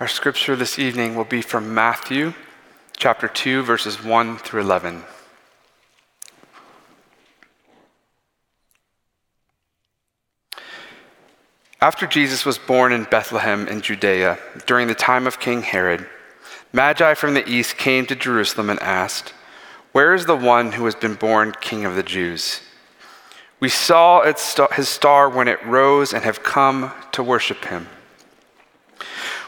Our scripture this evening will be from Matthew chapter 2, verses 1 through 11. After Jesus was born in Bethlehem in Judea, during the time of King Herod, Magi from the east came to Jerusalem and asked, Where is the one who has been born King of the Jews? We saw his star when it rose and have come to worship him.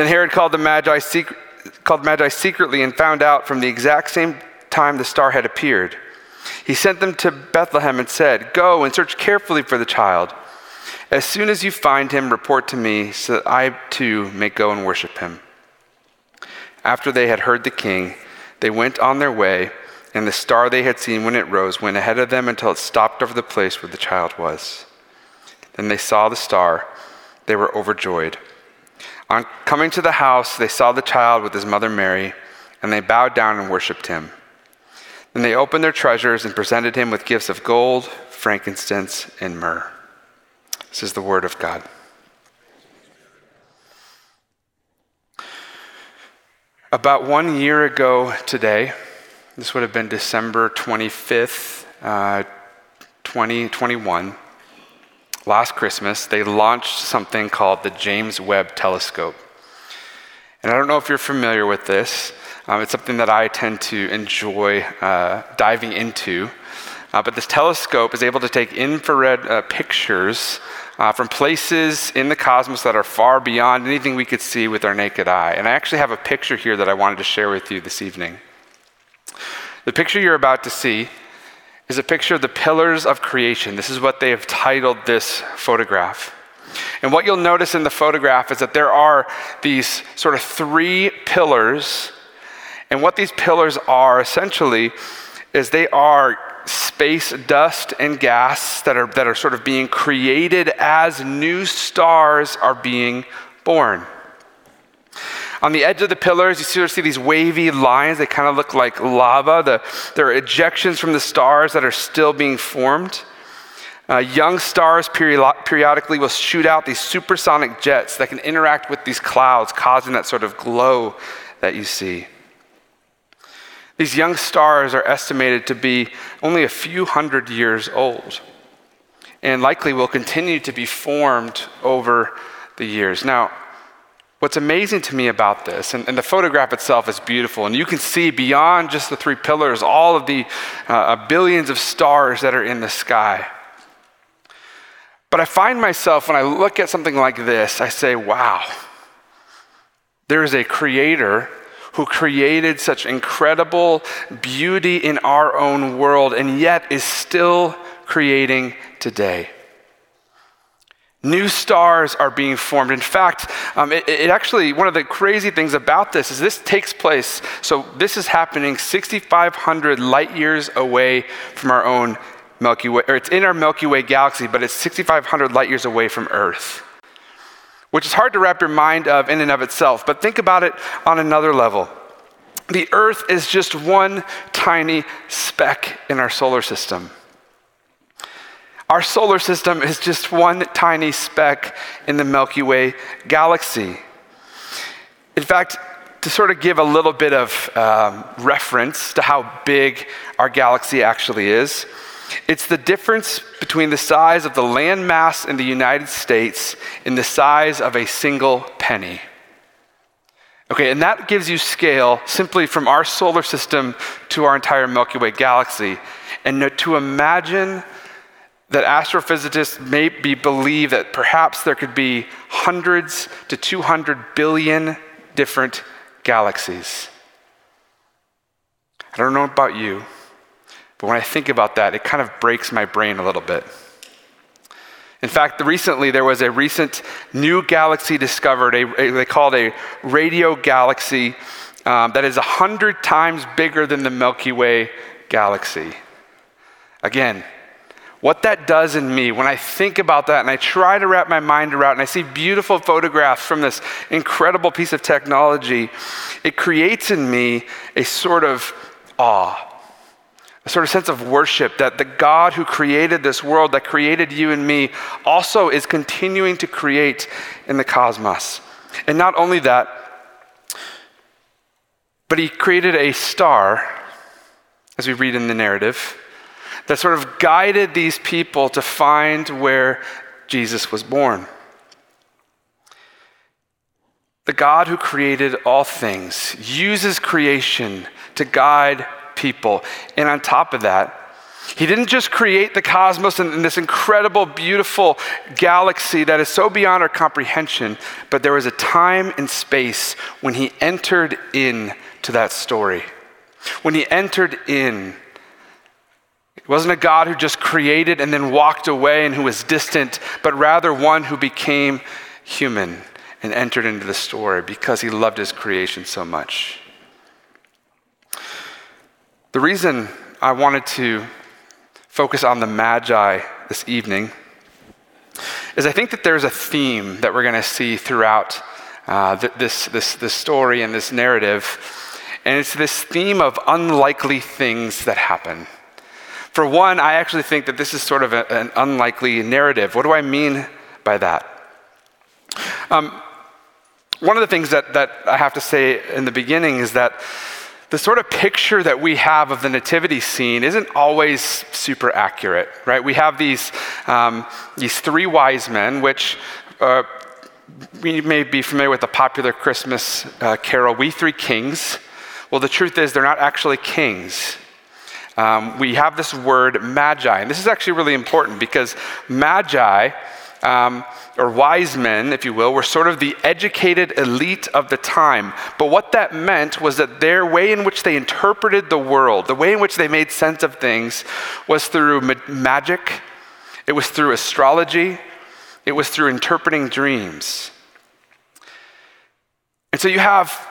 Then Herod called the Magi, secret, called Magi secretly and found out from the exact same time the star had appeared. He sent them to Bethlehem and said, Go and search carefully for the child. As soon as you find him, report to me so that I too may go and worship him. After they had heard the king, they went on their way, and the star they had seen when it rose went ahead of them until it stopped over the place where the child was. Then they saw the star. They were overjoyed. On coming to the house, they saw the child with his mother Mary, and they bowed down and worshiped him. Then they opened their treasures and presented him with gifts of gold, frankincense, and myrrh. This is the word of God. About one year ago today, this would have been December 25th, uh, 2021, last Christmas, they launched something called the James Webb Telescope. And I don't know if you're familiar with this. Um, it's something that I tend to enjoy uh, diving into. Uh, but this telescope is able to take infrared uh, pictures uh, from places in the cosmos that are far beyond anything we could see with our naked eye. And I actually have a picture here that I wanted to share with you this evening. The picture you're about to see is a picture of the pillars of creation. This is what they have titled this photograph. And what you'll notice in the photograph is that there are these sort of three pillars. And what these pillars are essentially is they are space dust and gas that are, that are sort of being created as new stars are being born. On the edge of the pillars, you sort of see these wavy lines. They kind of look like lava. The, there are ejections from the stars that are still being formed. Uh, young stars periodically will shoot out these supersonic jets that can interact with these clouds, causing that sort of glow that you see. These young stars are estimated to be only a few hundred years old and likely will continue to be formed over the years. Now, what's amazing to me about this, and, and, the photograph itself is beautiful, and you can see beyond just the three pillars all of the uh, uh billions of stars that are in the sky. But I find myself, when I look at something like this, I say, wow, there is a creator who created such incredible beauty in our own world and yet is still creating today. New stars are being formed. In fact, um, it, it, actually, one of the crazy things about this is this takes place, so this is happening 6,500 light years away from our own Milky Way, or it's in our Milky Way galaxy, but it's 6,500 light years away from Earth which is hard to wrap your mind of in and of itself. But think about it on another level. The Earth is just one tiny speck in our solar system. Our solar system is just one tiny speck in the Milky Way galaxy. In fact, to sort of give a little bit of um, reference to how big our galaxy actually is, it's the difference between the size of the landmass in the United States and the size of a single penny. Okay, and that gives you scale simply from our solar system to our entire Milky Way galaxy. And to imagine that astrophysicists maybe believe that perhaps there could be hundreds to 200 billion different galaxies. I don't know about you. But when I think about that, it kind of breaks my brain a little bit. In fact, recently there was a recent new galaxy discovered, a, a they called a radio galaxy um, that is 100 times bigger than the Milky Way galaxy. Again, what that does in me when I think about that and I try to wrap my mind around and I see beautiful photographs from this incredible piece of technology, it creates in me a sort of awe, a sort of sense of worship that the God who created this world, that created you and me, also is continuing to create in the cosmos. And not only that, but he created a star, as we read in the narrative that sort of guided these people to find where Jesus was born. The God who created all things uses creation to guide people. And on top of that, he didn't just create the cosmos and this incredible, beautiful galaxy that is so beyond our comprehension, but there was a time and space when he entered in to that story. When he entered in it wasn't a God who just created and then walked away and who was distant, but rather one who became human and entered into the story because he loved his creation so much. The reason I wanted to focus on the Magi this evening is I think that there's a theme that we're going to see throughout uh, this, this, this story and this narrative. And it's this theme of unlikely things that happen. For one, I actually think that this is sort of a, an unlikely narrative. What do I mean by that? Um, one of the things that, that I have to say in the beginning is that the sort of picture that we have of the nativity scene isn't always super accurate, right? We have these, um, these three wise men, which uh, we may be familiar with the popular Christmas uh, carol, We Three Kings. Well, the truth is, they're not actually kings um, we have this word magi. And this is actually really important because magi, um, or wise men, if you will, were sort of the educated elite of the time. But what that meant was that their way in which they interpreted the world, the way in which they made sense of things, was through ma- magic, it was through astrology, it was through interpreting dreams. And so you have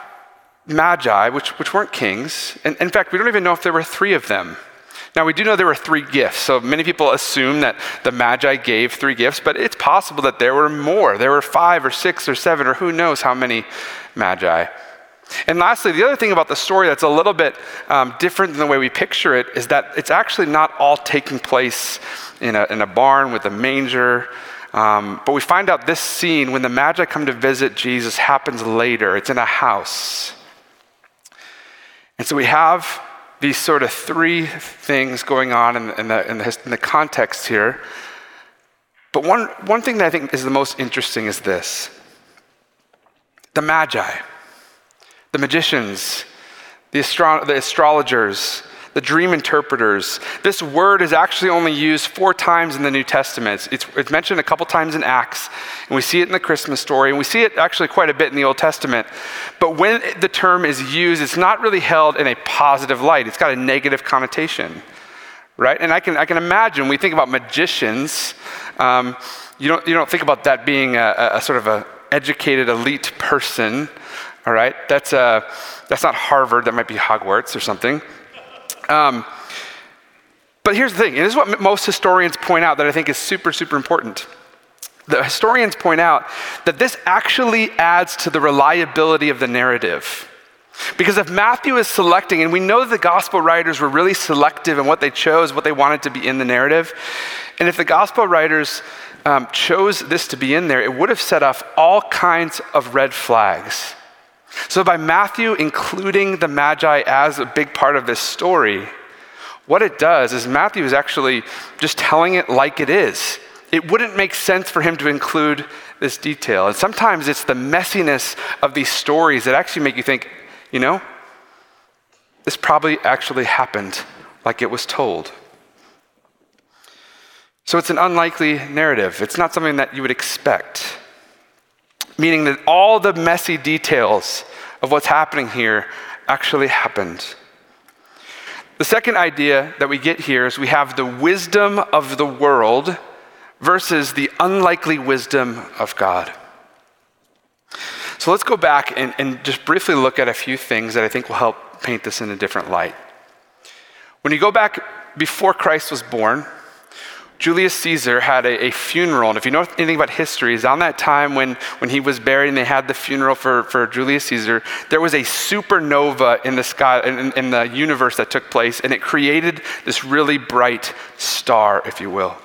magi, which, which weren't kings. And in fact, we don't even know if there were three of them. Now, we do know there were three gifts. So many people assume that the Magi gave three gifts, but it's possible that there were more. There were five or six or seven, or who knows how many Magi. And lastly, the other thing about the story that's a little bit um, different than the way we picture it is that it's actually not all taking place in a, in a barn with a manger. Um, but we find out this scene when the Magi come to visit Jesus happens later. It's in a house. And so we have these sort of three things going on in, in, the, in, the, in the context here. But one, one thing that I think is the most interesting is this the Magi, the magicians, the, astro- the astrologers, the dream interpreters. This word is actually only used four times in the New Testament. It's, it's, mentioned a couple times in Acts, and we see it in the Christmas story, and we see it actually quite a bit in the Old Testament. But when the term is used, it's not really held in a positive light, it's got a negative connotation, right? And I can, I can imagine we think about magicians, um, you, don't, you don't think about that being a, a sort of an educated elite person, all right? That's, a, uh, that's not Harvard, that might be Hogwarts or something. Um, but here's the thing, and this is what most historians point out that I think is super, super important. The historians point out that this actually adds to the reliability of the narrative. Because if Matthew is selecting, and we know that the gospel writers were really selective in what they chose, what they wanted to be in the narrative, and if the gospel writers um, chose this to be in there, it would have set off all kinds of red flags. So, by Matthew including the Magi as a big part of this story, what it does is Matthew is actually just telling it like it is. It wouldn't make sense for him to include this detail. And sometimes it's the messiness of these stories that actually make you think, you know, this probably actually happened like it was told. So it's an unlikely narrative. It's not something that you would expect meaning that all the messy details of what's happening here actually happened. The second idea that we get here is we have the wisdom of the world versus the unlikely wisdom of God. So let's go back and, and just briefly look at a few things that I think will help paint this in a different light. When you go back before Christ was born, Julius Caesar had a, a, funeral. And if you know anything about history, is on that time when, when he was buried and they had the funeral for, for Julius Caesar, there was a supernova in the sky, in, in the universe that took place, and it created this really bright star, if you will.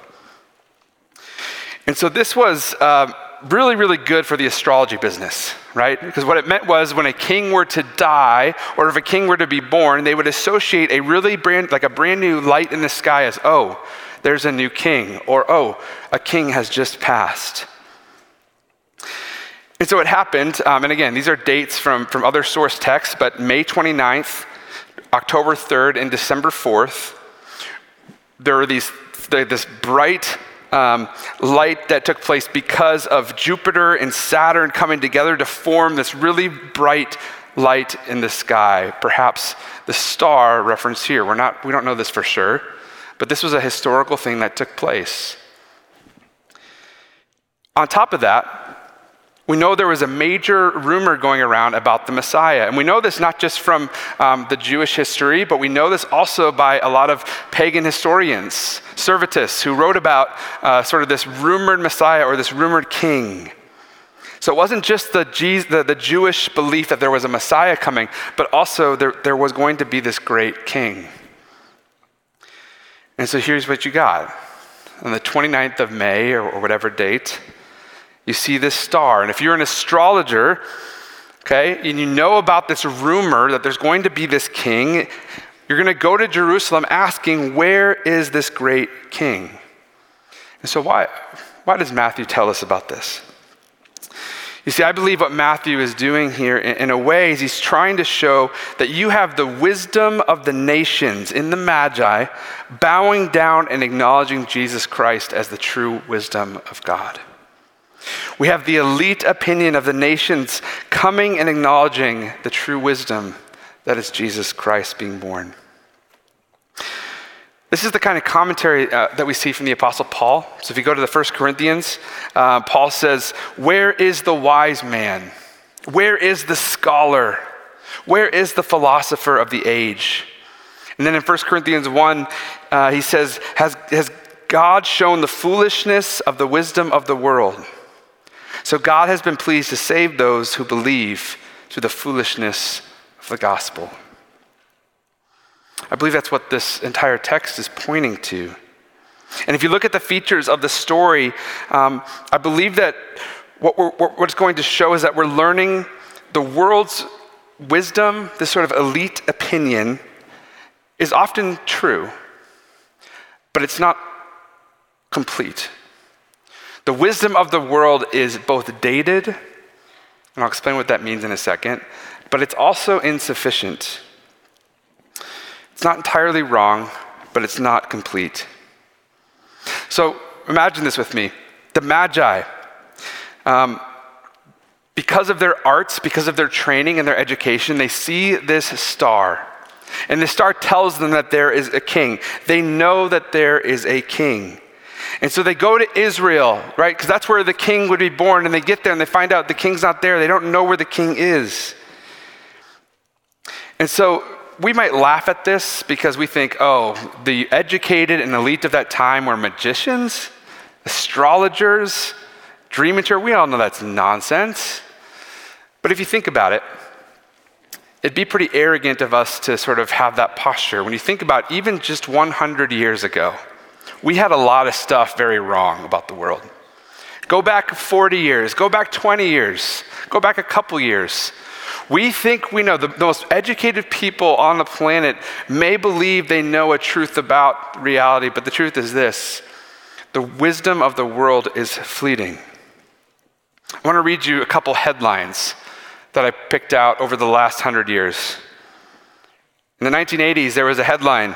And so this was uh, really, really good for the astrology business, right? Because what it meant was when a king were to die or if a king were to be born, they would associate a really brand, like a brand new light in the sky as, oh, there's a new king, or oh, a king has just passed. And so it happened, um, and again, these are dates from, from other source texts, but May 29th, October 3rd, and December 4th, there were these, this bright um, light that took place because of Jupiter and Saturn coming together to form this really bright light in the sky. Perhaps the star referenced here. We're not, we don't know this for sure, but this was a historical thing that took place. On top of that, we know there was a major rumor going around about the Messiah. And we know this not just from um, the Jewish history, but we know this also by a lot of pagan historians, Servetus, who wrote about uh, sort of this rumored Messiah or this rumored king. So it wasn't just the, the, the, Jewish belief that there was a Messiah coming, but also there, there was going to be this great king. And so here's what you got. On the 29th of May, or, or whatever date, you see this star. And if you're an astrologer, okay, and you know about this rumor that there's going to be this king, you're going to go to Jerusalem asking, Where is this great king? And so, why, why does Matthew tell us about this? You see, I believe what Matthew is doing here in, a way is he's trying to show that you have the wisdom of the nations in the Magi bowing down and acknowledging Jesus Christ as the true wisdom of God. We have the elite opinion of the nations coming and acknowledging the true wisdom that is Jesus Christ being born. This is the kind of commentary uh, that we see from the Apostle Paul. So if you go to the First Corinthians, uh, Paul says, Where is the wise man? Where is the scholar? Where is the philosopher of the age? And then in 1 Corinthians 1, uh, he says, has, has God shown the foolishness of the wisdom of the world? So God has been pleased to save those who believe through the foolishness of the gospel. I believe that's what this entire text is pointing to. And if you look at the features of the story, um, I believe that what, what it's going to show is that we're learning the world's wisdom, this sort of elite opinion, is often true, but it's not complete. The wisdom of the world is both dated, and I'll explain what that means in a second, but it's also insufficient. It's not entirely wrong, but it's not complete. So imagine this with me. The Magi, um, because of their arts, because of their training and their education, they see this star. And the star tells them that there is a king. They know that there is a king. And so they go to Israel, right? Because that's where the king would be born. And they get there and they find out the king's not there. They don't know where the king is. And so we might laugh at this because we think, oh, the educated and elite of that time were magicians, astrologers, dream. We all know that's nonsense. But if you think about it, it'd be pretty arrogant of us to sort of have that posture. When you think about even just 100 years ago, we had a lot of stuff very wrong about the world. Go back 40 years, go back 20 years, go back a couple years. We think we know the, the most educated people on the planet may believe they know a truth about reality, but the truth is this the wisdom of the world is fleeting. I want to read you a couple headlines that I picked out over the last hundred years. In the 1980s, there was a headline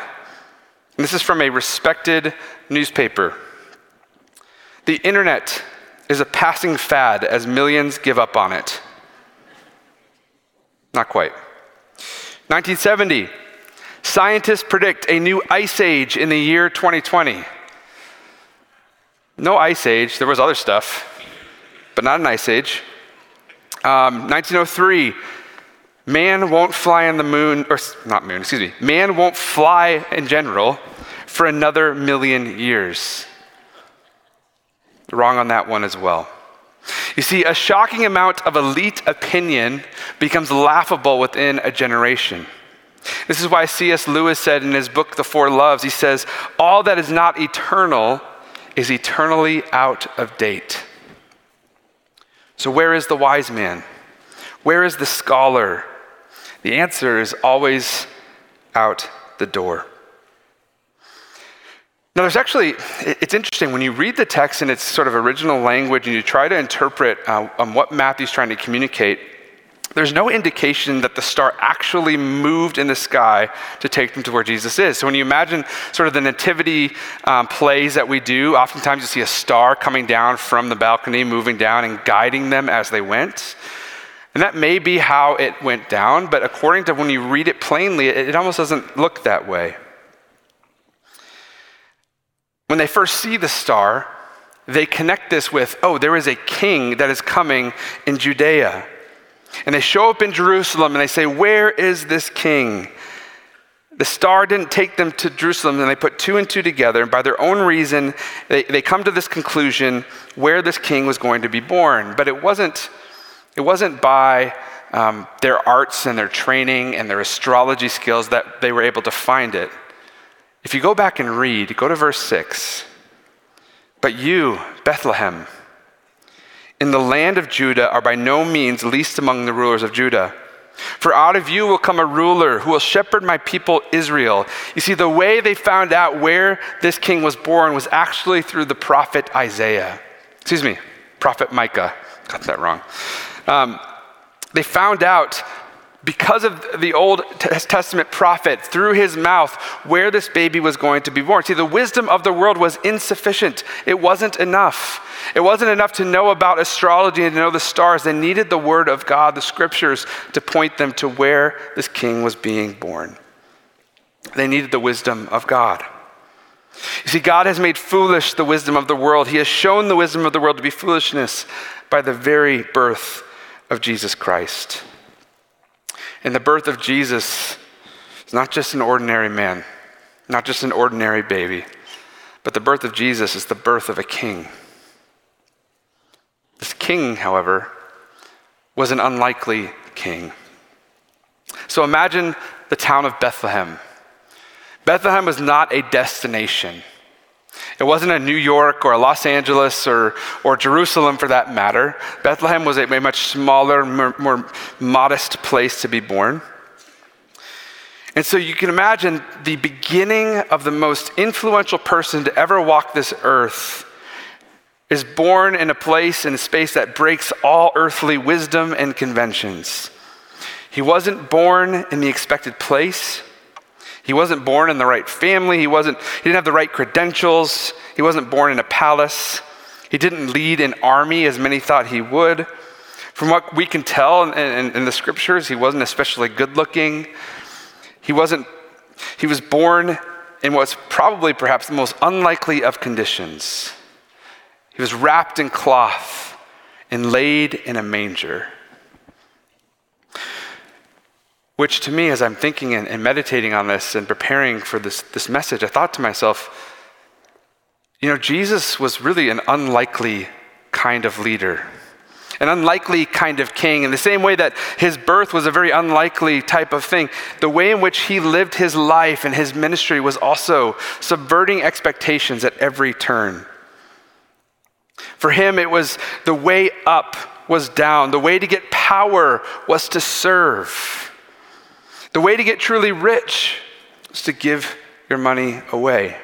and this is from a respected newspaper. The internet is a passing fad as millions give up on it. Not quite. 1970, scientists predict a new ice age in the year 2020. No ice age. There was other stuff, but not an ice age. Um, 1903, man won't fly on the moon, or not moon, excuse me, man won't fly in general for another million years. Wrong on that one as well. You see, a shocking amount of elite opinion becomes laughable within a generation. This is why C.S. Lewis said in his book, The Four Loves, he says, All that is not eternal is eternally out of date. So, where is the wise man? Where is the scholar? The answer is always out the door. Now, there's actually, it's interesting when you read the text in its sort of original language and you try to interpret uh, um, what Matthew's trying to communicate, there's no indication that the star actually moved in the sky to take them to where Jesus is. So when you imagine sort of the nativity um, plays that we do, oftentimes you see a star coming down from the balcony, moving down and guiding them as they went. And that may be how it went down, but according to when you read it plainly, it, it almost doesn't look that way. When they first see the star, they connect this with, oh, there is a king that is coming in Judea. And they show up in Jerusalem and they say, Where is this king? The star didn't take them to Jerusalem, and they put two and two together. And by their own reason, they, they come to this conclusion where this king was going to be born. But it wasn't, it wasn't by um, their arts and their training and their astrology skills that they were able to find it. If you go back and read, go to verse 6. But you, Bethlehem, in the land of Judah are by no means least among the rulers of Judah. For out of you will come a ruler who will shepherd my people Israel. You see, the way they found out where this king was born was actually through the prophet Isaiah. Excuse me, prophet Micah. Got that wrong. Um, they found out because of the Old Testament prophet, through his mouth, where this baby was going to be born. See, the wisdom of the world was insufficient. It wasn't enough. It wasn't enough to know about astrology and to know the stars. They needed the word of God, the scriptures, to point them to where this king was being born. They needed the wisdom of God. You see, God has made foolish the wisdom of the world. He has shown the wisdom of the world to be foolishness by the very birth of Jesus Christ. And the birth of Jesus is not just an ordinary man, not just an ordinary baby, but the birth of Jesus is the birth of a king. This king, however, was an unlikely king. So imagine the town of Bethlehem. Bethlehem was not a destination. It wasn't a New York or Los Angeles or, or Jerusalem for that matter. Bethlehem was a, much smaller, more, more modest place to be born. And so you can imagine the beginning of the most influential person to ever walk this earth is born in a place, in a space that breaks all earthly wisdom and conventions. He wasn't born in the expected place. He wasn't born in the right family. He, wasn't, he didn't have the right credentials. He wasn't born in a palace. He didn't lead an army as many thought he would. From what we can tell in, in, in the scriptures, he wasn't especially good looking. He wasn't, he was born in what's probably perhaps the most unlikely of conditions. He was wrapped in cloth and laid in a manger. Which to me, as I'm thinking and, and meditating on this and preparing for this, this message, I thought to myself, you know, Jesus was really an unlikely kind of leader, an unlikely kind of king. In the same way that his birth was a very unlikely type of thing, the way in which he lived his life and his ministry was also subverting expectations at every turn. For him, it was the way up was down, the way to get power was to serve. The way to get truly rich is to give your money away.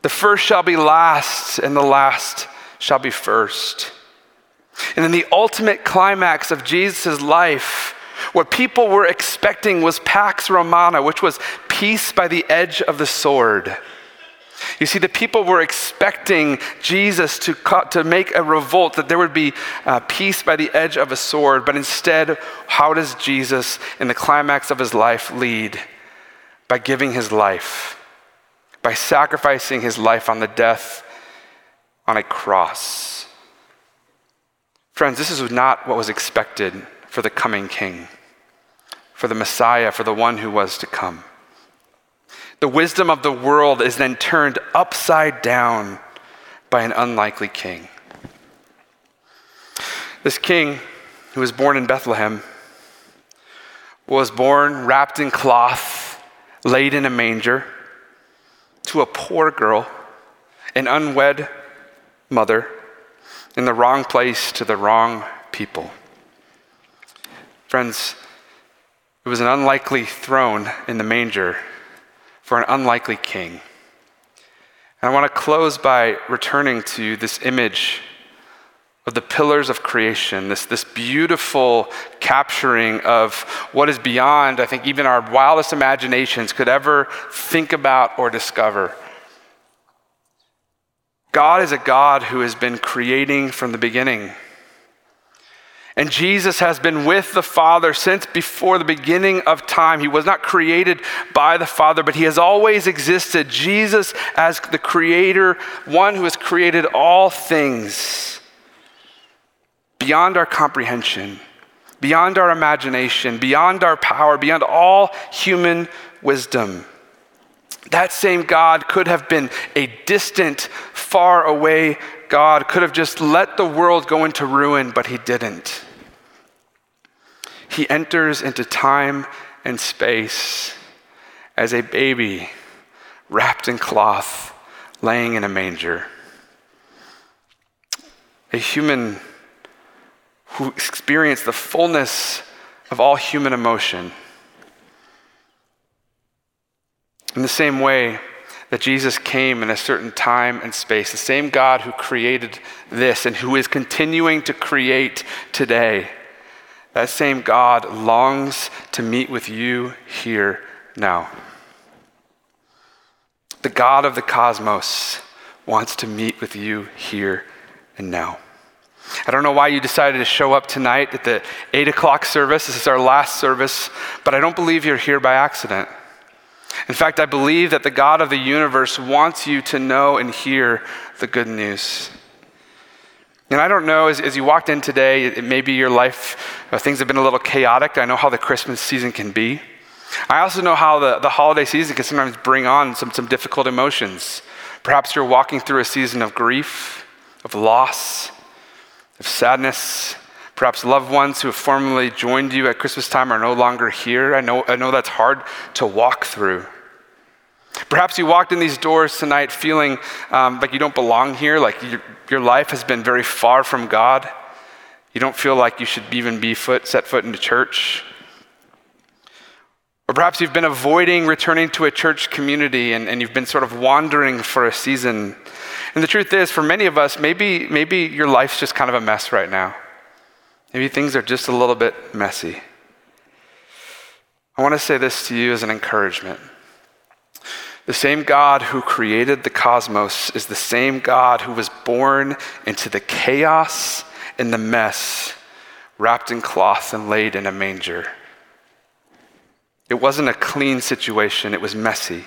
The first shall be last, and the last shall be first. And in the ultimate climax of Jesus' life, what people were expecting was Pax Romana, which was peace by the edge of the sword. You see, the people were expecting Jesus to, to make a revolt, that there would be uh, peace by the edge of a sword. But instead, how does Jesus, in the climax of his life, lead? By giving his life, by sacrificing his life on the death on a cross. Friends, this is not what was expected for the coming king, for the Messiah, for the one who was to come. The wisdom of the world is then turned upside down by an unlikely king. This king, who was born in Bethlehem, was born wrapped in cloth, laid in a manger, to a poor girl, an unwed mother, in the wrong place to the wrong people. Friends, it was an unlikely throne in the manger for an unlikely king. And I want to close by returning to this image of the pillars of creation, this, this beautiful capturing of what is beyond, I think, even our wildest imaginations could ever think about or discover. God is a God who has been creating from the beginning. And Jesus has been with the Father since before the beginning of time. He was not created by the Father, but he has always existed. Jesus, as the creator, one who has created all things beyond our comprehension, beyond our imagination, beyond our power, beyond all human wisdom. That same God could have been a distant, far away God, could have just let the world go into ruin, but he didn't. He enters into time and space as a baby wrapped in cloth, laying in a manger. A human who experienced the fullness of all human emotion. In the same way that Jesus came in a certain time and space, the same God who created this and who is continuing to create today that same God longs to meet with you here now. The God of the cosmos wants to meet with you here and now. I don't know why you decided to show up tonight at the 8 o'clock service. This is our last service, but I don't believe you're here by accident. In fact, I believe that the God of the universe wants you to know and hear the good news. And I don't know, as, as you walked in today, it, it maybe your life, uh, things have been a little chaotic. I know how the Christmas season can be. I also know how the, the holiday season can sometimes bring on some, some difficult emotions. Perhaps you're walking through a season of grief, of loss, of sadness. Perhaps loved ones who have formerly joined you at Christmas time are no longer here. I know, I know that's hard to walk through. Perhaps you walked in these doors tonight feeling um, like you don't belong here, like your, your life has been very far from God. You don't feel like you should even be foot, set foot into church. Or perhaps you've been avoiding returning to a church community and, and you've been sort of wandering for a season. And the truth is, for many of us, maybe, maybe your life's just kind of a mess right now. Maybe things are just a little bit messy. I want to say this to you as an encouragement. The same God who created the cosmos is the same God who was born into the chaos and the mess, wrapped in cloth and laid in a manger. It wasn't a clean situation, it was messy.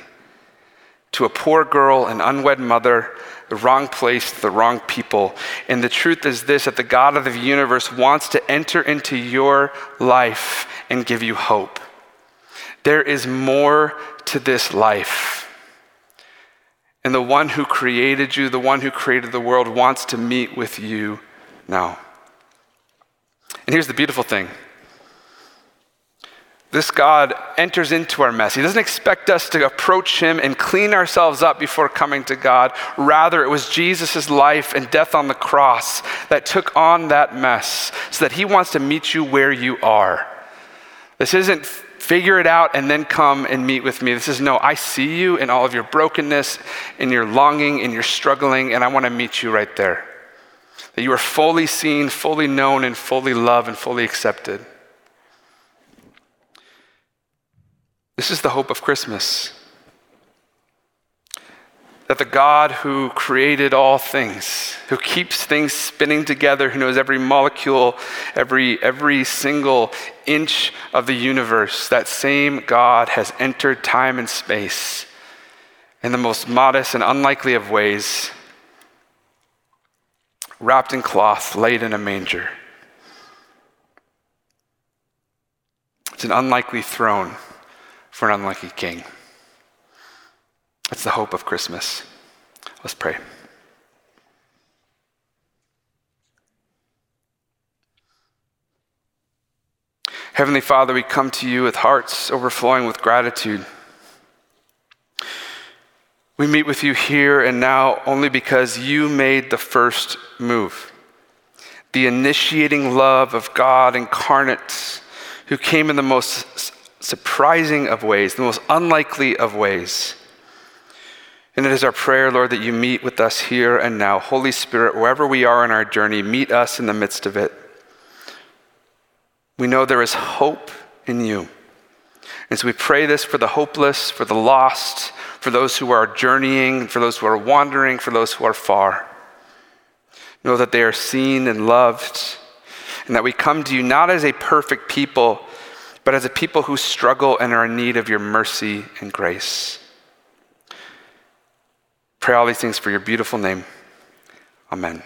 To a poor girl, an unwed mother, the wrong place, the wrong people. And the truth is this that the God of the universe wants to enter into your life and give you hope. There is more to this life. And the one who created you, the one who created the world, wants to meet with you now. And here's the beautiful thing this God enters into our mess. He doesn't expect us to approach Him and clean ourselves up before coming to God. Rather, it was Jesus' life and death on the cross that took on that mess so that He wants to meet you where you are. This isn't figure it out and then come and meet with me. This is no, I see you in all of your brokenness, in your longing, in your struggling, and I want to meet you right there. That you are fully seen, fully known, and fully loved and fully accepted. This is the hope of Christmas that the God who created all things, who keeps things spinning together, who knows every molecule, every, every single inch of the universe, that same God has entered time and space in the most modest and unlikely of ways wrapped in cloth, laid in a manger. It's an unlikely throne for an unlikely king. That's the hope of Christmas. Let's pray. Heavenly Father, we come to you with hearts overflowing with gratitude. We meet with you here and now only because you made the first move. The initiating love of God incarnate who came in the most surprising of ways, the most unlikely of ways. And it is our prayer, Lord, that you meet with us here and now. Holy Spirit, wherever we are in our journey, meet us in the midst of it. We know there is hope in you. And so we pray this for the hopeless, for the lost, for those who are journeying, for those who are wandering, for those who are far. Know that they are seen and loved and that we come to you not as a perfect people, but as a people who struggle and are in need of your mercy and grace. Pray all these things for your beautiful name. Amen.